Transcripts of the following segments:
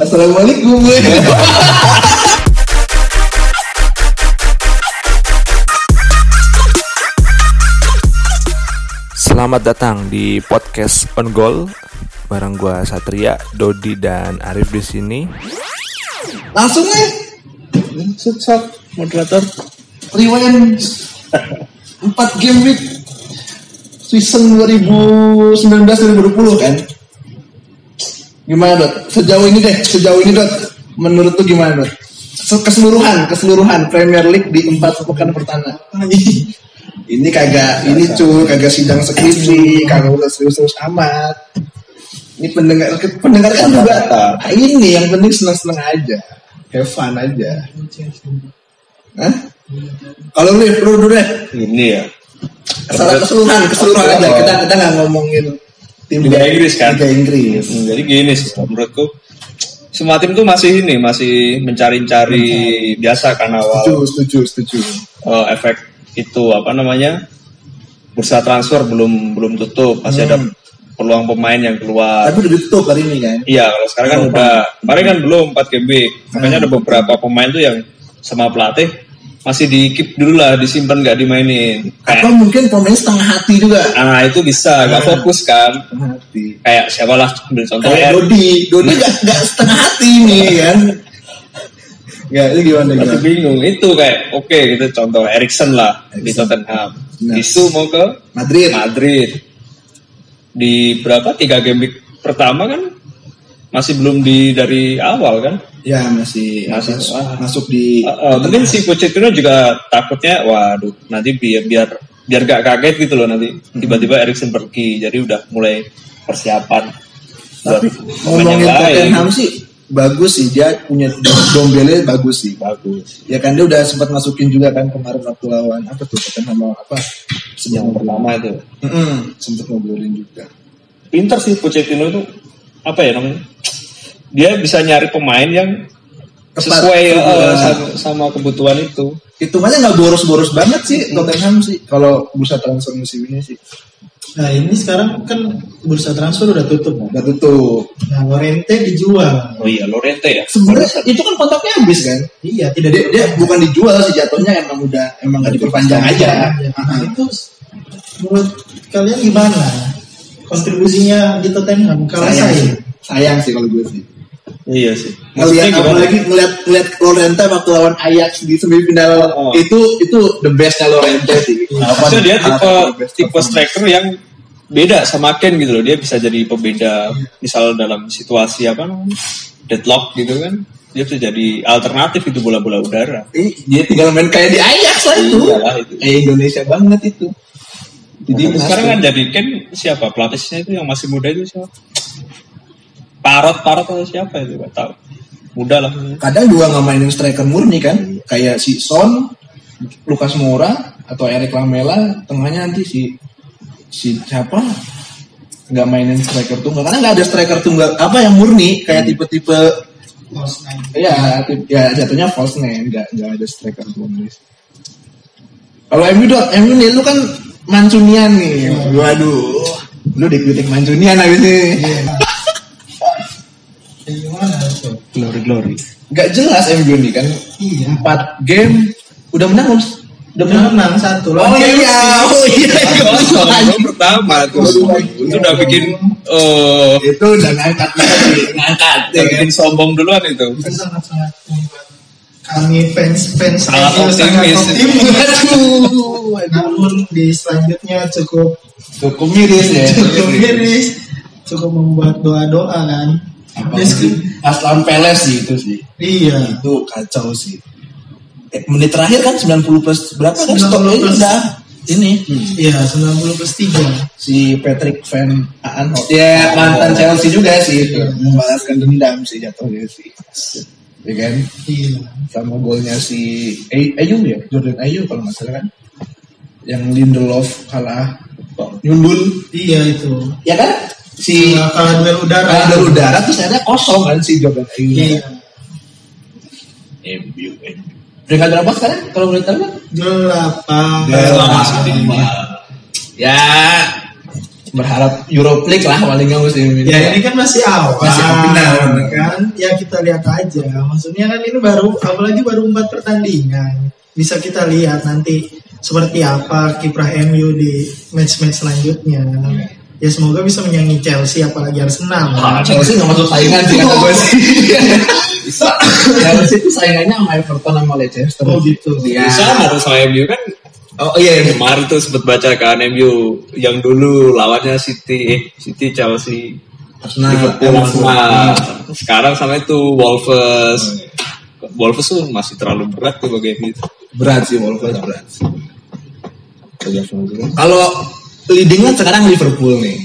Assalamualaikum. Selamat datang di podcast On Goal bareng gua Satria, Dodi dan Arif di sini. Langsung nih. Sukses moderator. Rewind 4 game week season 2019-2020 kan? Gimana dot? Sejauh ini deh, sejauh ini dot. Menurut tuh gimana dot? Se- Keseluruhan, keseluruhan Premier League di empat pekan pertama. ini kagak, ini cuy, kagak sidang skripsi, kagak usah serius-serius amat. Ini pendengar, pendengar kan juga ah, ini yang penting senang-senang aja, have fun aja. Hah? Kalau lu, lu dulu deh. Ini ya. Secara keseluruhan, keseluruhan aja. Kita kita nggak ngomongin tim Liga Inggris kan? Liga Inggris. Hmm, Jadi gini sih menurutku semua tim tuh masih ini masih mencari-cari biasa kan awal Setuju, setuju, setuju. eh, efek itu apa namanya bursa transfer belum belum tutup masih ada peluang pemain yang keluar. Tapi udah ditutup hari ini kan. Iya kalau sekarang kan udah kemarin kan belum 4 GB makanya ada beberapa pemain tuh yang sama pelatih masih di keep dulu lah disimpan nggak dimainin. Atau Kayak, mungkin pemain setengah hati juga. nah itu bisa nggak fokus kan. Setengah hati. Kayak siapa lah ambil contoh Kayak ya. Dodi, Dodi nggak nggak setengah hati nih kan. Ya itu gimana Masih gimana? bingung itu kayak oke gitu contoh Erikson lah di Tottenham. Nah. Isu mau ke Madrid. Madrid. Di berapa tiga game pertama kan masih belum di dari awal kan. Ya masih Masih, masuk, wah. masuk di. Eh, eh, mungkin si Pochettino juga takutnya waduh nanti biar biar biar gak kaget gitu loh nanti tiba-tiba Erikson pergi jadi udah mulai persiapan Tapi ngomongin. Tottenham sih bagus sih dia punya Dombele bagus sih. bagus Ya kan dia udah sempat masukin juga kan kemarin waktu lawan apa tuh Tottenham lawan apa? yang pertama itu Mm sempat ngobrolin juga. pinter sih Pochettino itu apa ya namanya dia bisa nyari pemain yang Tepat. sesuai Iya. sama, sama kebutuhan itu Hitungannya nggak boros-boros banget sih Tottenham sih kalau bursa transfer musim ini sih. Nah ini sekarang kan bursa transfer udah tutup. Bang. Udah tutup. Nah Lorente dijual. oh iya Lorente ya Sebenarnya itu kan kontraknya habis kan? Iya tidak Dia, dia bukan dijual sih jatuhnya emang udah emang nggak diperpanjang aja. Nah, itu menurut kalian gimana? Kontribusinya di Tottenham kalau Sayang saya sih. Sayang sih kalau gue sih. Iya sih Ngeliat Maksudnya gimana apalagi ngeliat ngeliat Lorente waktu lawan Ajax di semifinal Oh. itu itu the bestnya Lorente sih. Maksudnya dia tipe tipe striker yang beda sama Ken gitu loh. Dia bisa jadi pembeda misal dalam situasi apa namanya deadlock gitu kan. Dia bisa jadi alternatif itu bola-bola udara. Ih, dia tinggal main kayak di Ajax lah itu. Iyalah itu. Eh Indonesia banget itu. Jadi sekarang kan jadi Ken siapa pelatihnya itu yang masih muda itu siapa? Parot Parot atau siapa itu? Gak tahu. Muda lah. kadang juga nggak mainin striker murni kan? Kayak si Son Lukas Moura atau Eric Lamela tengahnya nanti si si siapa? Nggak mainin striker tunggal. Karena nggak ada striker tunggal apa yang murni? Kayak tipe-tipe False nine. ya tipe, ya jatuhnya false nine. Nggak nggak ada striker murni. Kalau MU dot MU nih lu kan Mancunian nih. Waduh. Lu dikritik Mancunian habis ini. Ya, gimana tuh? Glory nggak jelas MU nih kan Iya. empat game udah menang belum? udah Udah menang satu. Oh lawan iya, oh iya, Gol pertama tuh. Itu udah bikin oh itu udah ngangkat ngangkat. Ya, bikin sombong duluan itu. Itu sangat-sangat membuat kami fans fans Sangat sangat optimis. Namun di selanjutnya cukup cukup miris ya. cukup miris, cukup membuat doa-doa kan. Lawan Peles sih itu sih, Iya. itu kacau sih. Eh, menit terakhir kan 90 plus berapa kan? 90 stopnya plus. udah. Ini. Iya, 90 plus 3. si Patrick Van Aanholt. Ya mantan Chelsea juga sih itu. Membalaskan dendam sih jatuhnya sih. Ya kan? Iya. sama golnya si Ay- Ayu ya? Jordan Ayu kalau nggak salah kan? Yang Lindelof kalah. Nyundul? Iya itu. ya kan si kalah duel udara. kalah dari udara terus ternyata kosong kan si Jordan Ayu Iya. MU MU peringkat berapa sekarang kalau boleh tahu kan Delapan. Delapan. ya berharap Europe League lah paling nggak musim ini. Ya ini kan masih awal, Masih awal, benar. kan? Ya kita lihat aja. Maksudnya kan ini baru, apalagi baru empat pertandingan. Bisa kita lihat nanti seperti apa kiprah MU di match-match selanjutnya. Ya semoga bisa menyanyi Chelsea, apalagi Arsenal. Ah, Chelsea nggak masuk saingan sih kata gue sih. Chelsea itu saingannya sama Everton sama Leicester. Oh gitu. Iya. Sama tuh sama MU kan Oh iya, iya. kemarin tuh sempat baca kan MU yang dulu lawannya City, eh, City Chelsea, Arsenal, Liverpool. Arsenal. Sekarang sama itu Wolves. Wolves tuh masih terlalu berat tuh bagi berat sih Wolves berat. Kalau leadingnya sekarang Liverpool nih.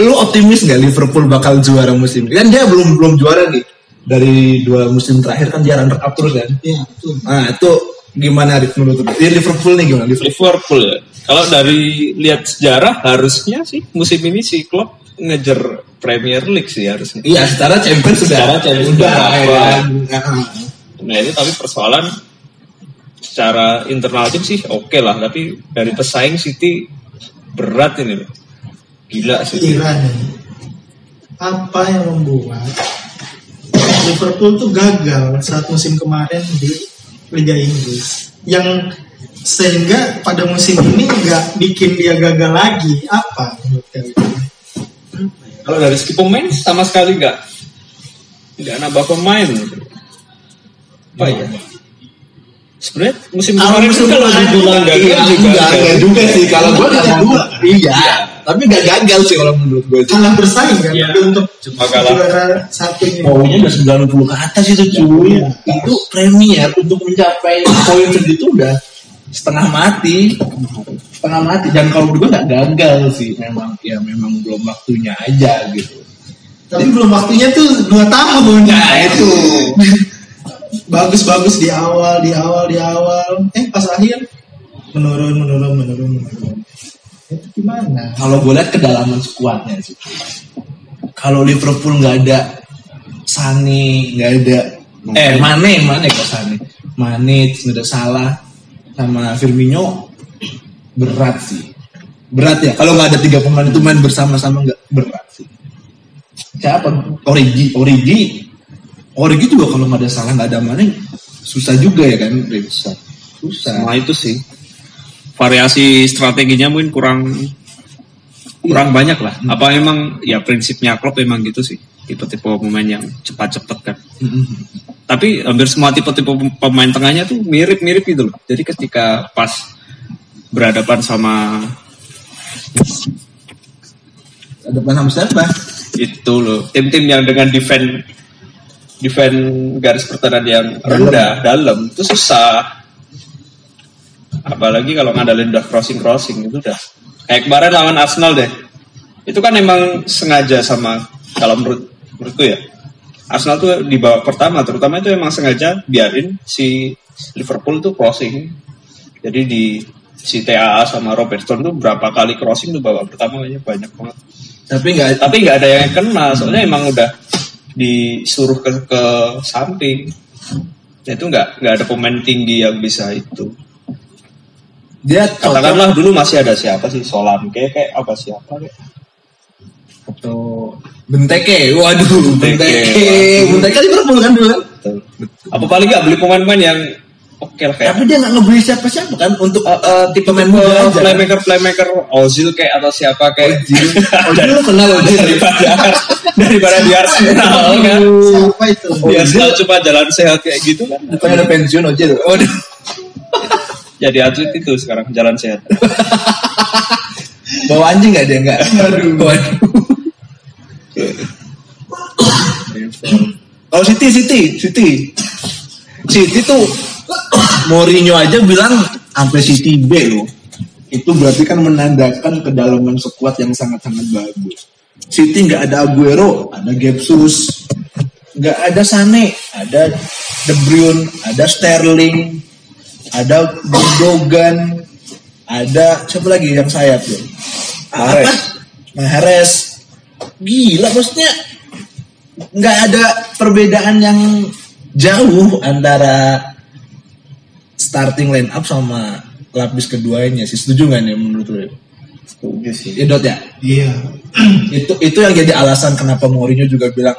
Lu optimis nggak Liverpool bakal juara musim ini? Kan dia belum belum juara nih. Dari dua musim terakhir kan dia runner up terus kan. Iya, betul. Nah itu gimana Arif menurut lu? Di Liverpool nih gimana? Liverpool. Liverpool ya. Kalau dari lihat sejarah harusnya sih musim ini si Klopp ngejar Premier League sih harusnya. Iya secara Champions sudah. Secara Champions udah. sudah ya kan? Nah, ini tapi persoalan secara internal tim sih oke lah, tapi dari pesaing City berat ini loh. Gila sih. Iran ini. Apa yang membuat Liverpool tuh gagal saat musim kemarin di Liga Inggris? Yang sehingga pada musim ini nggak bikin dia gagal lagi. Apa menurut kalian? Kalau dari segi pemain sama sekali nggak nggak nambah pemain. Apa ya? Sebenarnya musim Kalau kemarin musim itu kalau kemarin dibilang gagal iya, juga enggak, enggak juga sih. Kalau gue nggak Kedua. Iya. Tapi nggak gagal sih kalau menurut gue. Kalah bersaing kan Iya. tapi untuk Cuma kalah. satu ini. Poinnya udah 90 ke atas itu cuy. Itu premier untuk mencapai poin segitu udah setengah mati. Setengah mati. Dan kalau menurut gue nggak gagal sih. Memang ya memang belum waktunya aja gitu. Tapi belum waktunya tuh dua tahun. Nah itu. Bagus-bagus di awal, di awal, di awal. Eh pas akhir menurun, menurun, menurun, menurun. Itu gimana? Kalau gue lihat kedalaman skuadnya sih. Kalau Liverpool nggak ada Sane, nggak ada eh Mane, Mane kok Sane, Mane, terus nggak ada Salah sama Firmino berat sih. Berat ya. Kalau nggak ada tiga pemain itu main bersama-sama nggak berat sih. Siapa? Origi, Origi, Origi juga kalau nggak ada Salah nggak ada Mane susah juga ya kan? Susah. Susah. Nah itu sih variasi strateginya mungkin kurang kurang banyak lah. Apa emang ya prinsipnya klub emang gitu sih tipe-tipe pemain yang cepat-cepat kan. Mm-mm. Tapi hampir semua tipe-tipe pemain tengahnya tuh mirip-mirip gitu loh. Jadi ketika pas berhadapan sama Ada sama siapa? itu loh tim-tim yang dengan defend defend garis pertahanan yang rendah dalam itu susah. Apalagi kalau ngandalin udah crossing crossing itu udah. Kayak kemarin lawan Arsenal deh. Itu kan emang sengaja sama kalau menurut menurutku ya. Arsenal tuh di babak pertama terutama itu emang sengaja biarin si Liverpool tuh crossing. Jadi di si TAA sama Robertson tuh berapa kali crossing tuh babak pertama banyak banget. Tapi nggak tapi nggak ada yang kena soalnya emang udah disuruh ke ke samping. Nah, itu nggak nggak ada pemain tinggi yang bisa itu. Dia cocok katakanlah dulu masih ada siapa sih? Solanke kayak apa siapa kayak? Atau Benteke, waduh Benteke. Benteke, Benteke Liverpool kan dulu kan? apa paling nggak beli pemain pemain yang oke lah kayak Tapi dia nggak ngebeli siapa-siapa kan untuk Eh, eh, tipe pemain tipe muda aja. playmaker playmaker Ozil kayak atau siapa kayak Ozil, Ozil lu kenal Ozil daripada daripada di Arsenal kan Siapa itu? di Arsenal cuma jalan sehat kayak gitu kan Bukannya udah pensiun Ozil. Waduh. jadi atlet itu sekarang jalan sehat Bawa anjing nggak dia nggak? Waduh. Waduh. Kalau City, City, City, City tuh Mourinho aja bilang sampai City B loh. Itu berarti kan menandakan kedalaman skuad yang sangat-sangat bagus. City nggak ada Aguero, ada Gepsus, nggak ada Sane, ada De Bruyne, ada Sterling, ada Gundogan, ada siapa lagi yang sayap tuh? Mahrez. Mahrez. Gila maksudnya nggak ada perbedaan yang jauh antara starting line up sama lapis keduanya sih setuju nggak nih menurut lu? Setuju sih. Ya Dot ya. Iya. itu itu yang jadi alasan kenapa Mourinho juga bilang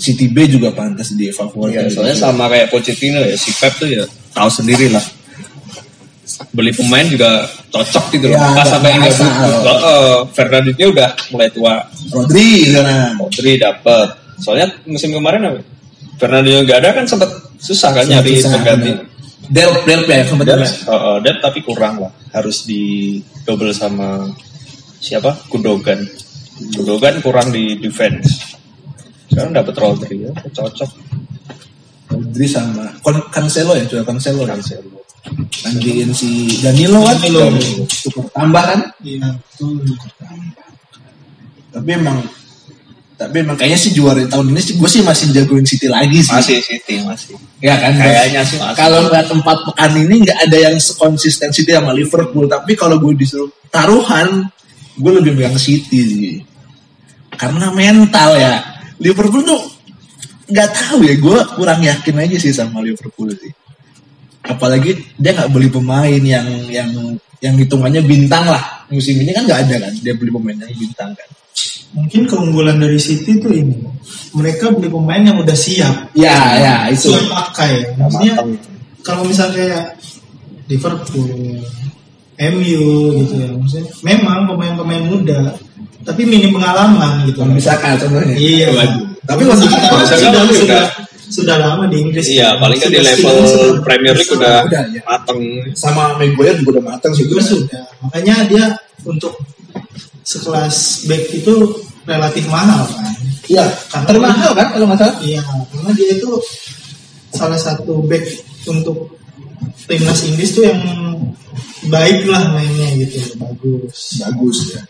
City B juga pantas di favorit. Ya, soalnya sama kayak Pochettino ya, si Pep tuh ya tahu sendiri lah. Beli pemain juga cocok gitu loh. Ya, Pas sampai enggak butuh. Uh, Fernandinho udah mulai tua. Rodri sana. Modri dapat. Soalnya musim kemarin apa? Fernandinho nggak ada kan sempat susah kan nyari pengganti. Bener. Del Del ya sempat Dan, Del. uh, uh, dan tapi kurang lah. Harus di double sama siapa? Gundogan. Gundogan kurang di defense. Sekarang dapat Rodri ya, cocok. Rodri sama Cancelo ya, coba Cancelo. Cancelo. Gantiin si Danilo kan. Danilo. Cukup tambah kan. Iya. Tapi emang tapi emang kayaknya sih juara tahun ini sih gue sih masih jagoin City lagi sih. Masih City masih. Ya kan. Kayaknya sih masih. Kalau nggak tempat pekan ini nggak ada yang sekonsisten City sama Liverpool. Tapi kalau gue disuruh taruhan, gue lebih megang City sih. Karena mental ya. Liverpool tuh nggak tahu ya. Gue kurang yakin aja sih sama Liverpool sih. Apalagi dia nggak beli pemain yang yang yang hitungannya bintang lah. Musim ini kan nggak ada kan. Dia beli pemain yang bintang kan. Mungkin keunggulan dari City itu ini. Mereka beli pemain yang udah siap. Ya ya itu. Siap pakai. Maksudnya kalau misalnya kayak Liverpool, MU gitu ya. Maksudnya memang pemain-pemain muda, tapi minim pengalaman gitu. Misalkan contohnya. Iya. Waduh. Tapi waktu itu sudah, sudah, juga. sudah, sudah lama di Inggris. Iya, paling kan di level sudah- Premier League udah Udah, ya. mateng. sama Maguire juga udah matang sih. juga sudah. Makanya dia untuk sekelas back itu relatif mahal kan. Iya, termahal kan kalau nggak salah. Iya, karena dia itu salah satu back untuk timnas Inggris tuh yang baik lah mainnya gitu, bagus. Bagus ya.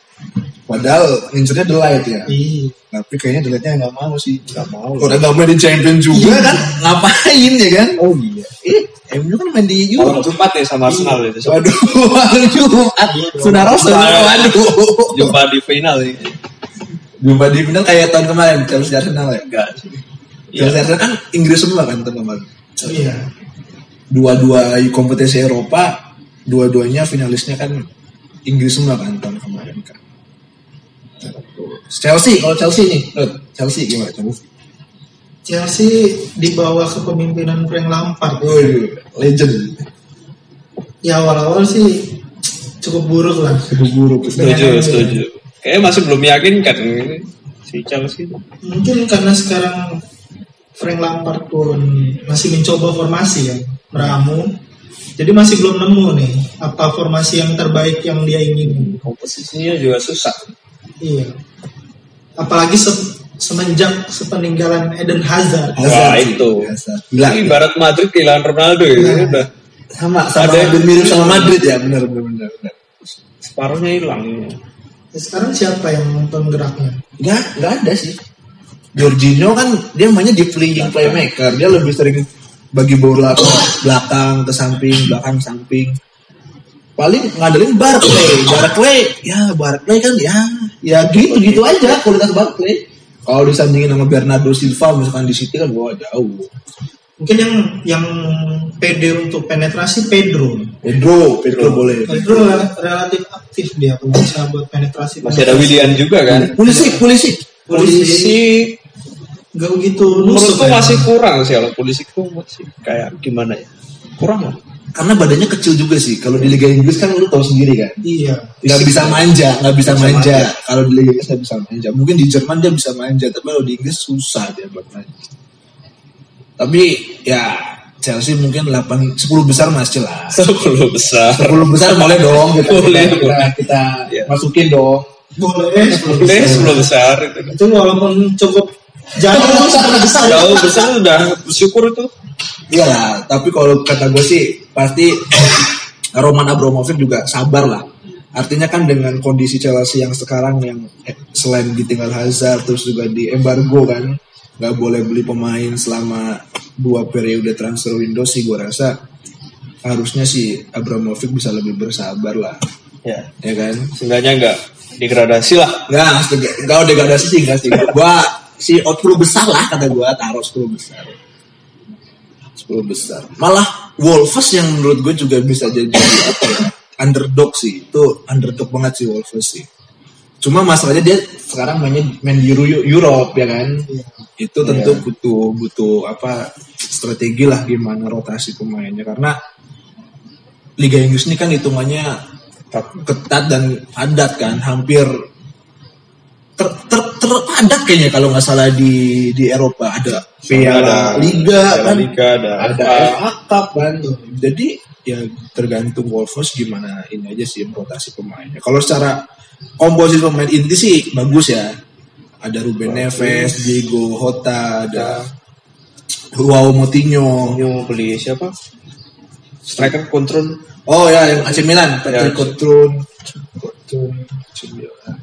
Padahal incernya The Light ya. Iya. Tapi kayaknya The Lightnya nggak mau sih. Nggak mau. Udah nggak main di Champion juga kan? Ngapain ya kan? Oh iya. Eh, MU kan main di Malam Euro. Jumat ya sama Arsenal itu. Waduh, Jumat. Sudah Rosso. Waduh. Jumpa di final ini. Jumpa di final kayak tahun kemarin Chelsea Arsenal ya. Enggak sih. Chelsea Iya. Arsenal kan Inggris semua kan tahun kemarin. Iya. Dua-dua kompetisi Eropa, dua-duanya finalisnya kan Inggris semua kan tahun kemarin kan. Chelsea, kalau Chelsea nih, Chelsea gimana Chelsea? Chelsea di bawah kepemimpinan Frank Lampard. Waduh, legend. Ya awal-awal sih cukup buruk lah. Cukup buruk. Setuju, setuju. Kayaknya masih belum yakin kan si Chelsea. Mungkin karena sekarang Frank Lampard pun masih mencoba formasi ya, meramu. Jadi masih belum nemu nih apa formasi yang terbaik yang dia ingin. Komposisinya juga susah. Iya. Apalagi se- semenjak sepeninggalan Eden Hazard. Wah, itu. Hazard. Gila. Ini Barat Madrid kehilangan Ronaldo ya. Nah. Udah Sama, sama Ada- hampir mirip sama Madrid ya, benar benar benar. benar. separuhnya hilang. Ya, sekarang siapa yang penggeraknya? Enggak, enggak ada sih. Jorginho kan dia mainnya di playing playmaker, dia lebih sering bagi bola ke belakang ke samping, belakang samping. Paling ngandelin Barclay, Barclay, ya Barclay kan ya, ya gitu gitu aja kualitas Barclay. Kalau disandingin sama Bernardo Silva misalkan di City kan gua jauh. Mungkin yang yang pede untuk penetrasi Pedro. Pedro, Pedro boleh. Pedro rel- relatif aktif dia kalau bisa buat penetrasi. Masih ada Willian juga kan. Polisi, polisi. Polisi Gak begitu menurutku ya. masih kurang sih kalau polisi itu masih kayak gimana ya? Kurang lah. Karena badannya kecil juga sih. Kalau di Liga Inggris kan lu tahu sendiri kan. Iya. nggak bisa manja, nggak bisa Bisa manja. manja. Kalau di Liga Inggris nggak bisa manja. Mungkin di Jerman dia bisa manja, tapi kalau di Inggris susah dia buat manja. Tapi ya Chelsea mungkin 8 10 besar masih lah. Sepuluh besar. 10 besar boleh dong kita Boleh, kita, boleh. kita Iya. masukin dong. Boleh. Boleh sepuluh besar itu. Walaupun cukup jauh sepuluh besar. Jauh besar udah bersyukur itu. Iya lah, tapi kalau kata gue sih pasti Roman Abramovich juga sabar lah. Artinya kan dengan kondisi Chelsea yang sekarang yang eh, selain ditinggal Hazard terus juga di embargo kan nggak boleh beli pemain selama dua periode transfer window sih gue rasa harusnya sih Abramovich bisa lebih bersabar lah Ya. ya kan Seenggaknya enggak degradasi lah. nggak nggak degradasi sih nggak sih gua si out 10 besar lah kata gua taruh 10 besar 10 besar malah Wolves yang menurut gue juga bisa jadi apa ya underdog sih. Itu underdog banget sih Wolves sih. Cuma masalahnya dia sekarang mainnya main di Euro- Europe ya kan. Iya. Itu tentu butuh butuh apa strategi lah gimana rotasi pemainnya karena Liga Inggris ini kan hitungannya ketat dan padat kan, hampir ter, ter, terpadat kayaknya kalau nggak salah di di Eropa ada Piala Liga Piala kan, Liga ada, ada FA. FA Cup kan. Jadi ya tergantung Wolves gimana ini aja sih rotasi pemainnya. Kalau secara komposisi pemain inti sih bagus ya. Ada Ruben Neves, Diego Jota, ada Joao Moutinho. Yang beli siapa? Striker kontrol. Oh ya, yang AC Milan, Patrick Ya. AC Milan.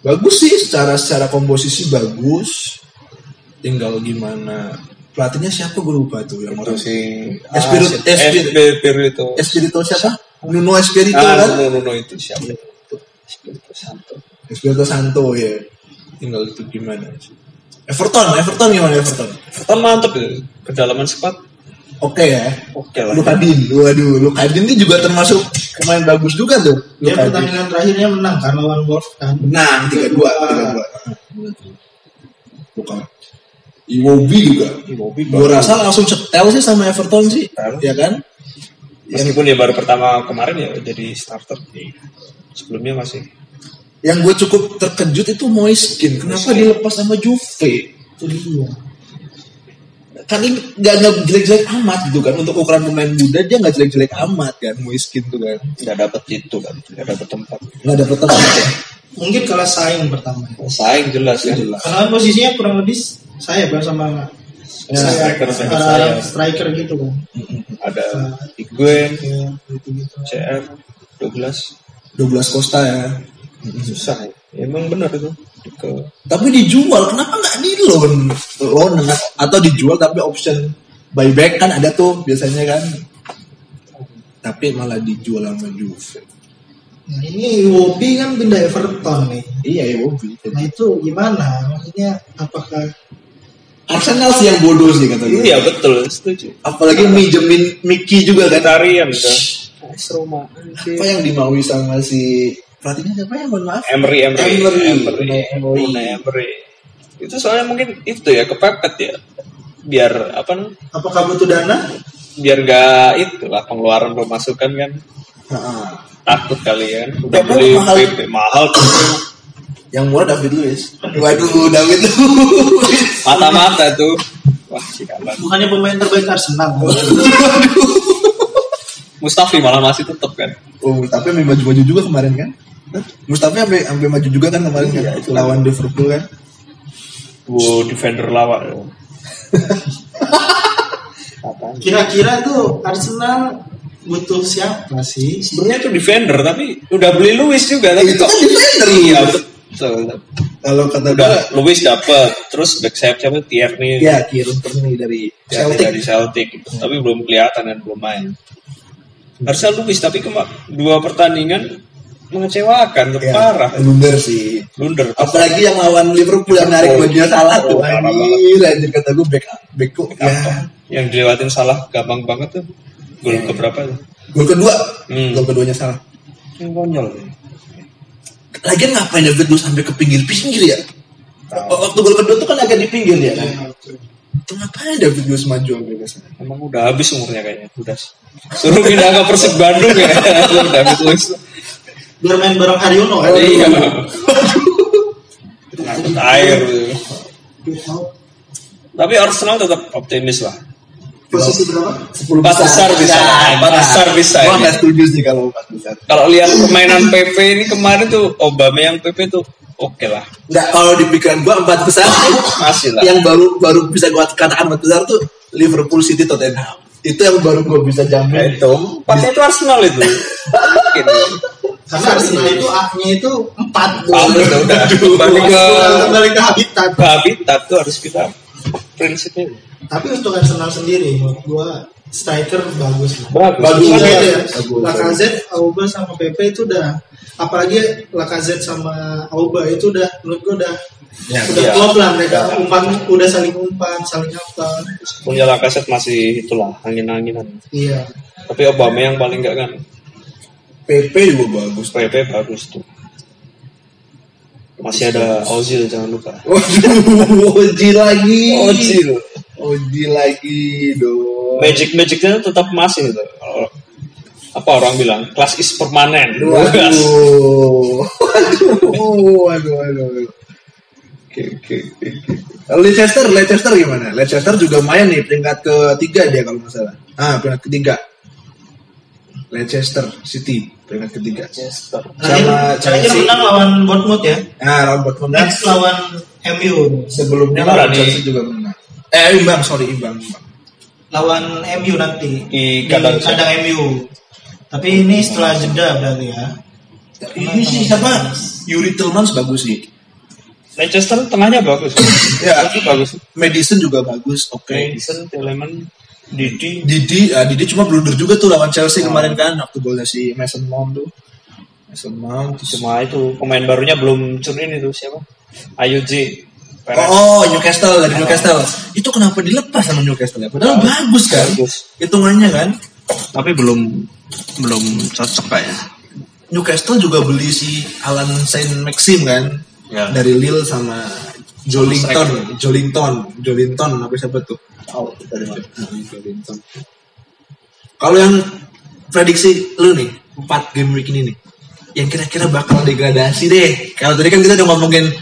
Bagus sih secara secara komposisi bagus. Tinggal gimana pelatihnya siapa gue lupa tuh yang Itu orang si Espirito- ah, Espirito- Espirito. Espirito siapa? Nuno Espirito Ah, kan? no, no, no, itu siapa? Espirito Santo. Espirito Santo ya. Tinggal itu gimana sih. Everton, Everton gimana Everton? Kan mantep ya. Kedalaman squad. Oke ya. Oke lah. Lukadin, waduh, Lukadin ini juga termasuk pemain bagus juga tuh. Dia Lukadin. pertandingan terakhirnya menang kan lawan Wolves kan. Menang tiga dua, tiga dua. Iwobi juga. Iwobi Gue rasa langsung setel sih sama Everton sih, Setel. ya kan? Meskipun ya baru pertama kemarin ya jadi starter. Sebelumnya masih. Yang gue cukup terkejut itu Moiskin. Kenapa dilepas sama Juve? Itu dia. Kan ini gak, nggak jelek-jelek amat gitu kan. Untuk ukuran pemain muda dia gak jelek-jelek amat kan Moiskin tuh kan. Nggak dapet itu kan. Nggak dapet tempat. Gak dapet tempat ya. Mungkin kalah saing pertama. Saing jelas kan. Jelas. Karena posisinya kurang lebih saya kan sama Ya, saya, striker, striker uh, saya. striker gitu kan. Ada Iguen, Ya, gitu-gitu. CR, 12. 12 Costa ya. Susah ya. Emang benar itu. Ke Tapi dijual, kenapa nggak di loan? Loan atau dijual tapi option buyback kan ada tuh biasanya kan. Tapi malah dijual sama Juve. Nah ini Iwobi kan pindah Everton nih. Iya ya Wobi. Nah itu gimana? Maksudnya apakah Arsenal sih yang bodoh sih kata gue. Iya betul, setuju. Apalagi minjemin Mickey juga kan. Tarian kan. Roma. Apa yang dimaui sama si pelatihnya siapa ya? Mohon maaf. Emery, Emery, Emery. Emery, Emery. Emery. Itu soalnya mungkin itu ya kepepet ya. Biar apa namanya? apakah butuh dana? Biar gak itu lah pengeluaran pemasukan kan Heeh. takut kali kan. Udah beli mahal. PP mahal tuh. Yang murah David Luiz. Waduh, David Luiz. Mata-mata tuh. Wah, si kalah. Bukannya pemain terbaik Arsenal? Mustafi malah masih tetap kan. Oh, tapi sampai maju-maju juga kemarin kan? Mustafi sampai sampai maju juga kan kemarin kan? Lawan Liverpool kan? Wow, defender lawak. Apaan? Kira-kira tuh Arsenal butuh siapa sih? Sebenarnya itu defender tapi udah beli Luis juga tapi Itu kok kan defender. iya betul. Kalau kata Udah gue, Luis dapat terus back sayap siapa Tierney ya Kieran Tierney dari Celtic. dari Celtic gitu. tapi belum kelihatan dan belum main. Harusnya Luis tapi kema dua pertandingan mengecewakan Ya, parah blunder sih. blunder Apalagi yang lawan Liverpool yang narik Oh, bajunya salah tuh. oh, Anjir, anjir kata gue back back kok. Ya, yang dilewatin salah gampang banget tuh gol keberapa tuh gol kedua, Hmm. gol keduanya salah. yang konyol Lagian ngapain David Luiz sampai ke pinggir-pinggir ya? Waktu gol kedua tuh kan agak di pinggir ya kan? Itu ngapain David Luiz maju sampai ke sana? emang udah habis umurnya kayaknya udah suruh pindah ke Persib Bandung ya habis Luis Biar main bareng Haryono kan? iya ngangkut air tapi Arsenal tetap optimis lah Posisi berapa? 10 Empat besar bisa. Empat besar bisa Gua ini. nggak setuju sih kalau empat besar. kalau lihat permainan PP ini kemarin tuh Obama yang PP tuh oke lah Nggak kalau di pikiran gua empat besar masih lah yang baru baru bisa gua katakan empat besar tuh Liverpool City Tottenham. Itu yang baru gua bisa Nah, jamin. itu empatnya itu Arsenal itu mungkin Karena Arsenal itu A-nya itu 4 Paham itu udah kembali ke Kembali ke habitat. ke habitat tuh harus kita prinsipnya Tapi untuk Arsenal sendiri, menurut gua striker bagus lah. bagus Bagus. Iya, ya. bagus. Lacazette, Auba sama Pepe itu udah apalagi Lacazette sama Auba itu udah menurut gua udah Ya, udah iya. klop lah mereka umpan udah saling umpan saling apa punya Lacazette masih itulah angin-anginan iya tapi Obama yang paling enggak kan PP juga bagus. PP bagus tuh. Masih ada Ozil jangan lupa. Oji lagi. Ozil. Oji lagi dong. Magic magicnya tetap masih itu. Apa orang bilang kelas is permanen. Waduh. Waduh, waduh, waduh. Oke, oke, oke. oke. Leicester, Leicester gimana? Leicester juga main nih peringkat ketiga dia kalau nggak salah. Ah, peringkat ketiga. Leicester City peringkat ketiga. Manchester. Sama Terakhir terakhir Chelsea. menang lawan Bournemouth ya. Nah, lawan Dortmund dan Next lawan MU. sebelumnya lawan di- Chelsea juga menang. Eh, imbang, sorry, imbang. imbang. Lawan MU nanti Di kandang siapa? kandang MU. Tapi ini setelah jeda berarti ya. Ini sih siapa? Yuri Tillmans bagus sih. Leicester tengahnya bagus. Ya. Itu bagus. Madison juga bagus, oke. Madison, Telemann, Didi. Didi, ah, Didi cuma blunder juga tuh lawan Chelsea kemarin kan waktu golnya si Mason Mount tuh. Mason Mount. Cuma itu pemain barunya belum turun itu siapa? Ayuji. Oh, oh, Newcastle dari Newcastle. Itu kenapa dilepas sama Newcastle ya? Padahal bagus kan? Bagus. Hitungannya kan? Tapi belum belum cocok kayaknya. Newcastle juga beli si Alan Saint Maxim kan? Ya. Dari Lille sama Jolinton, Jolinton, Jolinton apa siapa tuh? Oh, dari mana? Jolinton. Kalau yang prediksi lu nih, 4 game week ini nih, yang kira-kira bakal degradasi deh. Kalau tadi kan kita udah ngomongin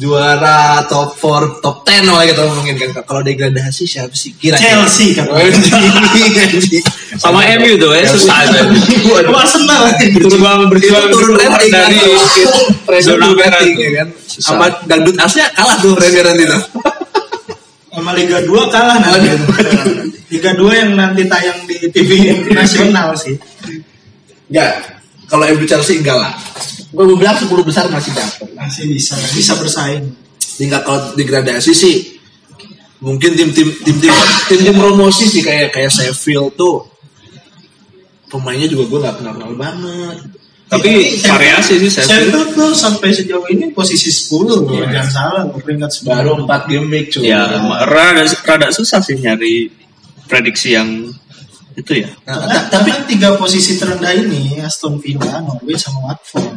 juara top 4, top 10 lah kita ngomongin kan. Kalau degradasi siapa sih kira-kira? Chelsea kan. Sama MU tuh ya susah aja. Waduh, Arsenal. Berjuang itu berjuang turun rating dari dari zona merah tuh. ya kan sama dangdut asnya kalah tuh Premier itu Sama Liga 2 kalah nanti. Liga 2 yang nanti tayang di TV nasional sih. ya kalau MU Chelsea enggak lah gue bilang 10 besar masih dapat Masih bisa bisa bersaing. tinggal kalau degradasi sih mungkin tim-tim tim-tim tim-tim promosi sih kayak kayak Sheffield tuh pemainnya juga gue nggak kenal kenal banget Tapi variasi sih saya. Tuh sampai sejauh ini posisi 10 loh, jangan salah peringkat 10. baru 4 game week cuy Ya, rada, rada susah sih nyari prediksi yang itu ya. Nah, ta- tapi tapi tiga posisi terendah ini Aston Villa, Norwich sama Watford.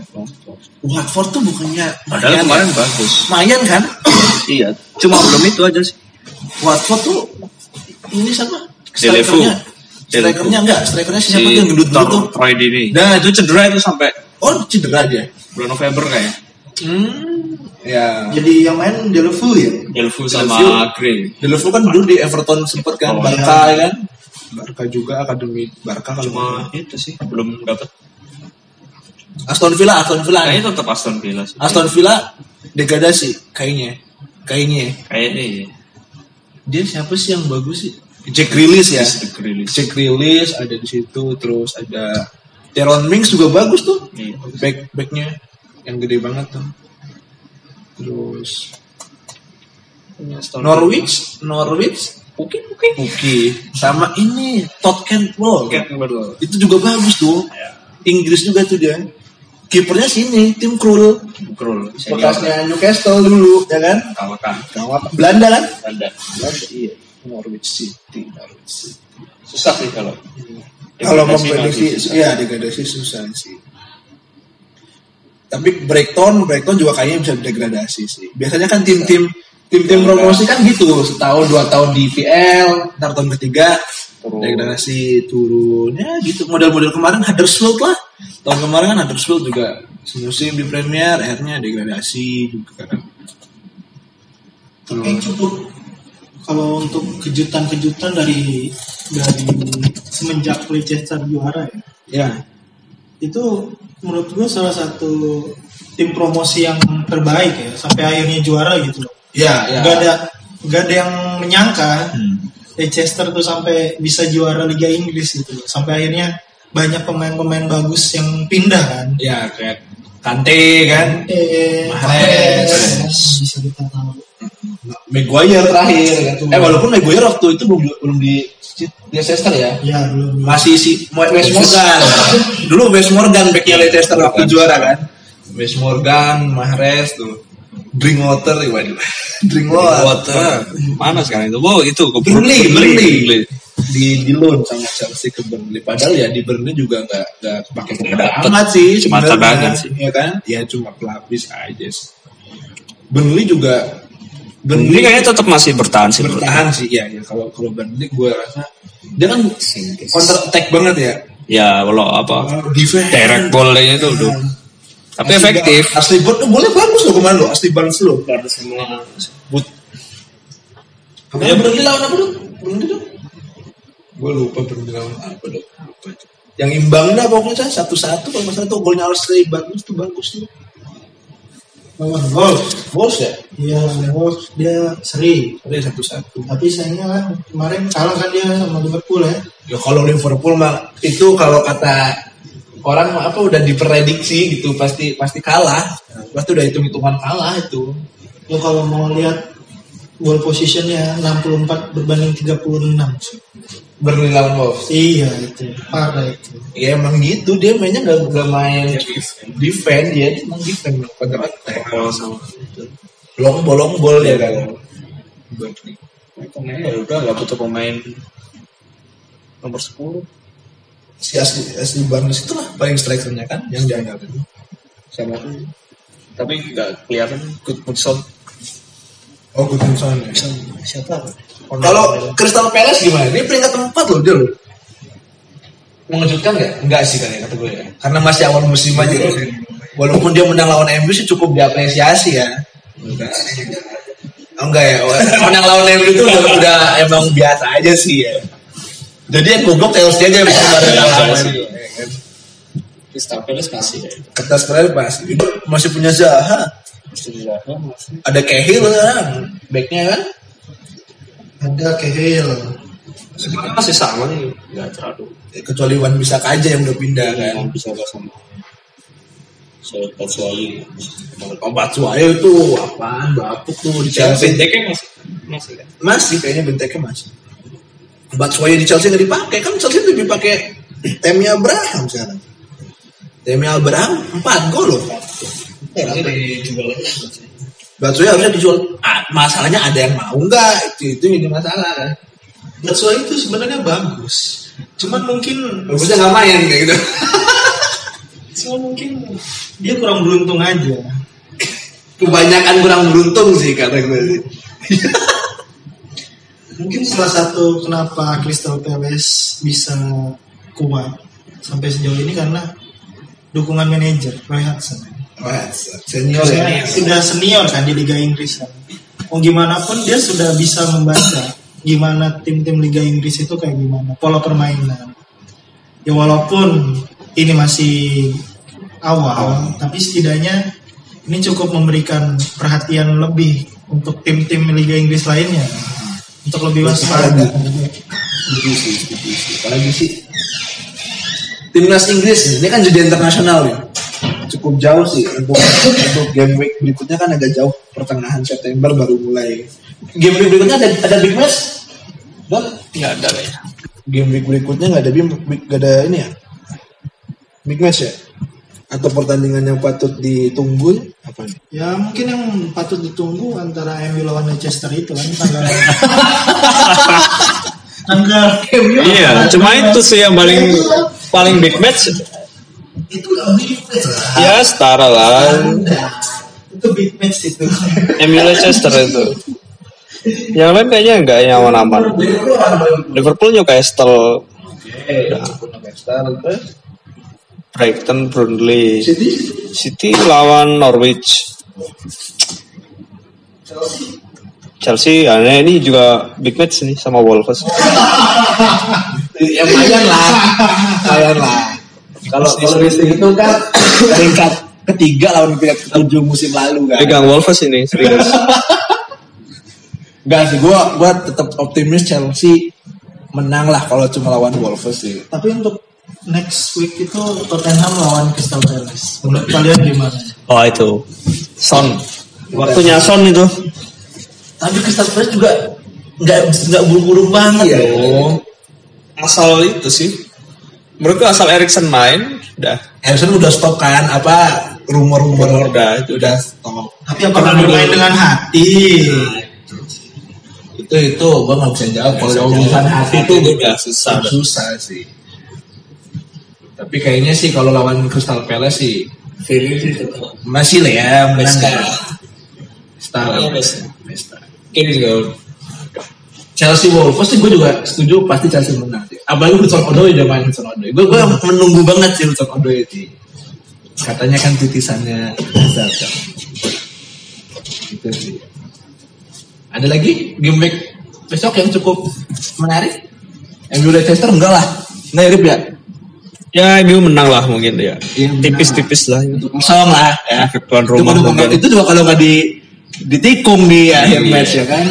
Watford tuh bukannya Padahal mayan kemarin ya? bagus. mayan kan Iya, cuma belum itu aja sih. Watford tuh ini sama strikernya strikernya enggak strikernya Si siapa tuh yang gendut gendut tuh Troy Dini. Nah, itu cedera itu sampai oh cedera dia bulan November kayaknya. hmm ya Jadi yang main Delevu ya? Delfu. sama Gray. Delevu kan dulu di Everton sempet kan Oh, Barca ya kan Barca juga akademi Barca kalau Cuma itu sih belum dapat. Aston Villa Aston Villa Kayaknya tetap Aston Villa sih. Aston Villa degradasi kayaknya kayaknya Kayaknya iya. dia siapa sih yang bagus sih Jack Grealish ya. Jack Grealish. Jack Grealish ada di situ terus ada Teron Mings juga bagus tuh. Iya. back backnya yang gede banget tuh. Terus Norwich? Norwich? Oke, oke. Oke sama ini Todd Cantwell. Betul. itu juga bagus tuh. Inggris juga tuh dia. Kipernya sini tim Krul Krul. bekasnya Newcastle dulu ya kan? Kalahkan. Kawat Belanda kan? Anda. Belanda iya Norwich City Norwich City. Susah sih kalau. kalau Degradasi memprediksi ya degradasi susah sih. Tapi Brighton Brighton juga kayaknya bisa degradasi sih. Biasanya kan tim-tim tim-tim promosi kan gitu. Setahun dua tahun di VL ntar tahun ketiga Turun. degradasi turun. Ya gitu. Model-model kemarin Huddersfield lah. Tahun kemarin kan Huddersfield juga semusim di Premier akhirnya degradasi juga kan. Tapi cukup kalau untuk kejutan-kejutan dari dari semenjak Leicester juara ya, ya itu menurut gue salah satu tim promosi yang terbaik ya sampai akhirnya juara gitu loh. ya ya Gak ada gak ada yang menyangka Hmm. Leicester tuh sampai bisa juara Liga Inggris gitu loh. Sampai akhirnya banyak pemain-pemain bagus yang pindah kan. ya kayak Kante kan Eh, Mahrez. Mahrez. bisa kita tahu. Maguire terakhir kan. Eh walaupun Maguire waktu itu belum belum di di Leicester ya. Ya belum. Masih si Wes Morgan. Dulu Wes Morgan backnya Leicester waktu juara kan. Wes Morgan, Mahrez tuh. Drinkwater, waduh. Drinkwater. Water. Mana sekarang itu? Oh, itu ke Burnley, Burnley. di di loan sama Chelsea ke Burnley. Padahal ya di Burnley juga nggak nggak dapet. amat sih. Cuma cadangan sih. Ya kan? Ya cuma pelapis aja. sih. Burnley juga Burnley kayaknya tetap masih bertahan sih. bertahan sih ya, ya kalau kalau Burnley gue rasa dia kan counter attack banget ya. Ya kalau apa Defense. direct ball-nya itu udah. Tapi Asli efektif. Asli tuh boleh bagus loh kemarin loh. Asli Barnes loh. semua. But. Ya, Ya Burnley lawan apa tuh? Burnley tuh? Gue lupa Burnley lawan apa tuh. Yang imbang dah pokoknya satu-satu kalau masalah tuh golnya Asli Barnes tuh bagus tuh. Lawan Wolf. Wolves ya? Iya, Wolf dia seri. Ada satu-satu. Tapi sayangnya kan kemarin kalah kan dia sama Liverpool ya. Ya kalau Liverpool mah itu kalau kata orang apa udah diprediksi gitu pasti pasti kalah. Pasti udah hitung-hitungan kalah itu. Ya kalau mau lihat ball positionnya 64 berbanding 36. Burnley lawan Wolves. Iya itu parah itu. Ya emang gitu dia mainnya gak, gak main defend ya dia emang defend counter attack. sama. Long ball long ball ya kan. Ya udah nggak butuh pemain nomor 10 Si asli asli Barnes itu lah paling strikernya kan yang dianggap itu. sama tapi nggak kelihatan Goodmanson Oh Gudmundsson ya. siapa Kalau Crystal Palace gimana? Dia peringkat empat loh dia loh. Mengejutkan nggak? Enggak sih kan ya kata gue ya. Karena masih awal musim aja. Walaupun dia menang lawan MU sih cukup diapresiasi ya. Enggak. Oh, enggak ya. Menang lawan MU itu udah, udah emang biasa aja sih ya. Jadi yang goblok Chelsea aja yang bisa bareng lawan MU. Crystal Palace masih ya Kertas kalian pasti. Masih punya Zaha. Masih Ada Cahill kan. Backnya kan. Ada Cahill. sebenarnya masih sama nih nggak terlalu Ya, Kecuali Wan bisa aja yang udah pindah kan. yang bisa gak sama saya Batshuayi Oh Batshuayi itu apaan bapuk tuh di Chelsea. Benteknya masih masih kan Masih kayaknya benteknya masih. Batshuayi di Chelsea nggak dipakai kan Chelsea lebih pakai Temi Abraham sekarang. Temi Abraham 4 gol loh. Dijual Batshuayi harusnya dijual. Ah, masalahnya ada yang mau nggak? Itu itu ini masalah kan. Batshuayi itu sebenarnya bagus. Cuman mungkin Bagusnya nggak main kayak gitu. Cuma mungkin dia kurang beruntung aja. Kebanyakan kurang beruntung sih kata gue sih. Mungkin salah satu kenapa Crystal Palace bisa kuat sampai sejauh ini karena dukungan manajer Roy Hudson. Wah, senior ya. Sudah senior kan di Liga Inggris kan. Mau gimana pun dia sudah bisa membaca gimana tim-tim Liga Inggris itu kayak gimana pola permainan. Ya walaupun ini masih awal, tapi setidaknya ini cukup memberikan perhatian lebih untuk tim-tim Liga Inggris lainnya untuk lebih waspada. Setuju sih, setuju sih. Apalagi sih timnas Inggris ini kan jadi internasional nih. Cukup jauh sih untuk untuk game week berikutnya kan agak jauh pertengahan September baru mulai. Game week berikutnya ada ada big match. Dan nggak ada kayaknya game week berikutnya nggak ada big, big- nggak ada ini ya. Big match ya? Atau pertandingan yang patut ditunggu apa nih? Ya mungkin yang patut ditunggu antara MU lawan Leicester itu kan tanggal tanggal iya cuma itu sih yang paling paling big match itu lebih match lah. ya setara lah. Itu big match itu. MU Leicester itu. Yang lain kayaknya nggak yang aman-aman Liverpool Newcastle. Brighton Burnley. City? City lawan Norwich. Chelsea? Ya ini juga big match nih sama Wolves. Ya lumayan lah. Lumayan lah kalau kalau itu kan peringkat ketiga lawan peringkat ketujuh musim lalu kan? Pegang Wolves ini serius. Enggak sih gua gua tetap optimis Chelsea menang lah kalau cuma lawan Wolves sih. Tapi untuk next week itu Tottenham lawan Crystal Palace. Menurut kalian gimana? oh itu. Son. Waktunya Son itu. Tapi Crystal Palace juga nggak nggak buru-buru banget. Iya. asal itu sih menurutku asal Erikson main udah Harrison udah stop kan apa rumor-rumor udah itu udah stop Tapi apakah bermain dengan hati? Itu itu gua nggak bisa jawab. Kalau jawab urusan hati itu itu udah susah. udah. susah sih. Tapi kayaknya sih kalau lawan Crystal Palace sih sih masih lah ya menang Besta. ya. Besta lah. Iya, Besta. Besta. Ini juga Chelsea Wolves pasti gue juga setuju pasti Chelsea menang sih. Apalagi Hudson Odoi udah main Hudson Odoi. Gue gue menunggu banget sih Hudson Odoi itu. Katanya kan titisannya Hazard kan. Gitu sih. Ada lagi game week besok yang cukup menarik? MU Leicester enggak lah. Enggak ya ya? Ya MU menang lah mungkin ya. Iya. Tipis-tipis lah. Kosong lah ya. Tuan Itu, rumah itu juga kalau nggak di ditikung di akhir Iya. match ya kan.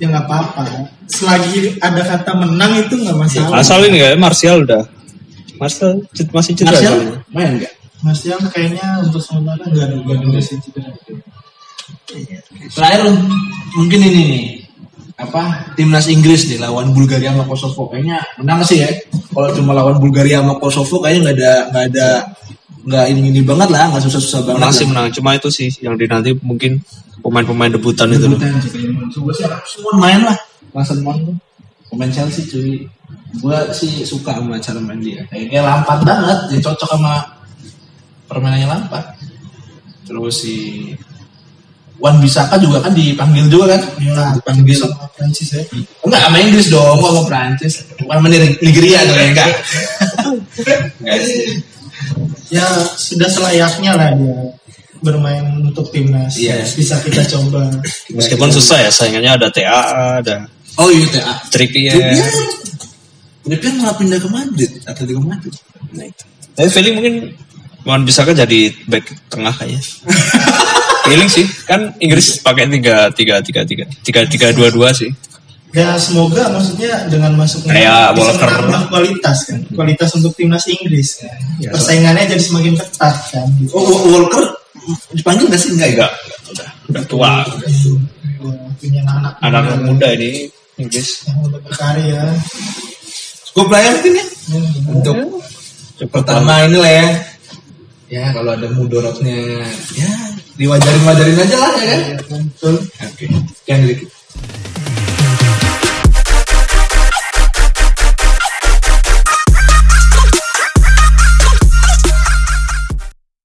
Ya nggak apa-apa selagi ada kata menang itu nggak masalah Asal ini kayak Martial udah. Martial masih cedera. Martial main enggak? Mas Yang kayaknya untuk sementara nggak ada nggak ada sih cedera. Terakhir mungkin ini nih apa timnas Inggris nih lawan Bulgaria sama Kosovo kayaknya menang sih ya. Kalau cuma lawan Bulgaria sama Kosovo kayaknya nggak ada nggak ada nggak ini ini banget lah nggak susah susah banget. Menang sih lah. menang. Cuma itu sih yang dinanti mungkin pemain-pemain debutan itu loh. Debutan sih kayaknya. Coba sih semua main lah. Mason Mount tuh pemain Chelsea cuy. Gua sih suka sama cara main dia. Kayaknya lampat banget, dia cocok sama permainannya lampat. Terus si Wan Bisaka juga kan dipanggil juga kan? Ya, dipanggil. sama Prancis ya. Enggak sama Inggris dong, gua sama Prancis. Bukan sama Niger- Nigeria dong ya enggak. Enggak sih. Ya sudah selayaknya lah dia bermain untuk timnas. Iya. Bisa kita coba. Meskipun susah ya saingannya ada TAA, ada Oh iya TA. Trippier. Trippier. Trippier malah pindah ke Madrid, Atletico Madrid. Nah, itu. Tapi feeling mungkin Wan bisa kan jadi back tengah kayaknya. feeling sih kan Inggris pakai tiga tiga tiga tiga tiga tiga dua dua sih. Ya semoga maksudnya dengan masuknya Kayak bisa Walker. menambah kualitas kan. Kualitas untuk timnas Inggris kan. Ya, Persaingannya jadi semakin ketat kan. Gitu. Oh, Wa- Walker dipanggil nggak sih? Enggak ya? Enggak, udah udah tua. Ya, punya anak Anak muda, muda ini Inggris. yang udah berkarya. Cukup lah ya mungkin ya. Hmm. Untuk pertama ini lah ya. Ya kalau ada mudorotnya, ya diwajarin-wajarin aja lah ya kan. Ya, kan, betul. Oke, sekian dari kita.